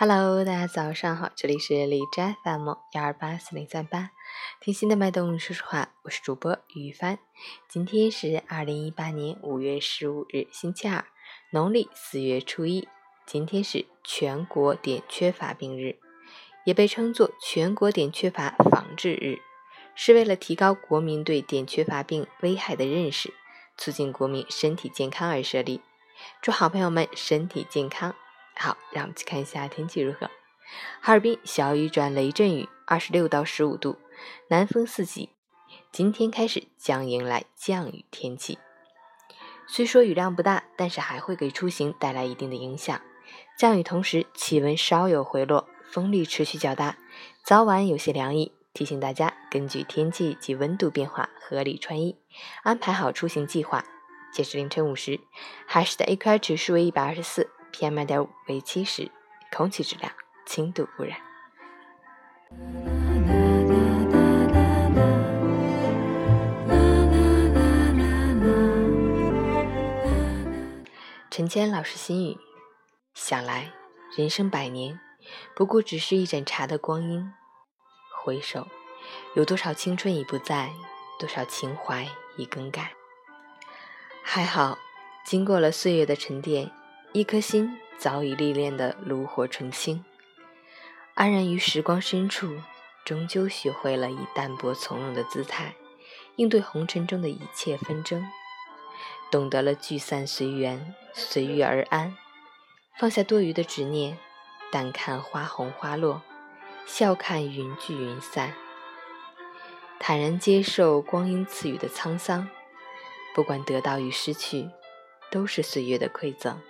Hello，大家早上好，这里是李斋 FM 幺二八四零三八，听心的脉动说说话，我是主播于帆。今天是二零一八年五月十五日，星期二，农历四月初一。今天是全国碘缺乏病日，也被称作全国碘缺乏防治日，是为了提高国民对碘缺乏病危害的认识，促进国民身体健康而设立。祝好朋友们身体健康。好，让我们去看一下天气如何。哈尔滨小雨转雷阵雨，二十六到十五度，南风四级。今天开始将迎来降雨天气。虽说雨量不大，但是还会给出行带来一定的影响。降雨同时，气温稍有回落，风力持续较大，早晚有些凉意。提醒大家根据天气及温度变化合理穿衣，安排好出行计划。截至凌晨五时，海市的 AQI 指数为一百二十四。PM 二点五为七十，空气质量轻度污染。陈谦老师心语：想来人生百年，不过只是一盏茶的光阴。回首，有多少青春已不在，多少情怀已更改。还好，经过了岁月的沉淀。一颗心早已历练的炉火纯青，安然于时光深处，终究学会了以淡泊从容的姿态应对红尘中的一切纷争，懂得了聚散随缘，随遇而安，放下多余的执念，淡看花红花落，笑看云聚云散，坦然接受光阴赐予的沧桑，不管得到与失去，都是岁月的馈赠。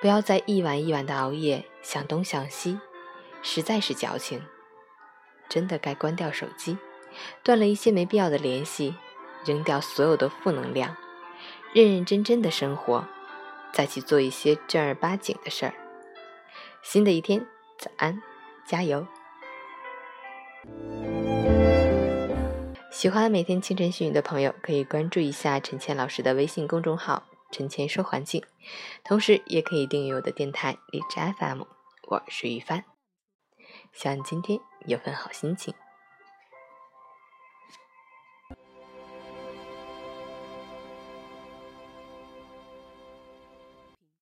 不要再一晚一晚的熬夜，想东想西，实在是矫情。真的该关掉手机，断了一些没必要的联系，扔掉所有的负能量，认认真真的生活，再去做一些正儿八经的事儿。新的一天，早安，加油！喜欢每天清晨训语的朋友，可以关注一下陈倩老师的微信公众号。陈前说环境，同时也可以订阅我的电台荔枝 FM，我是于帆，希望今天有份好心情。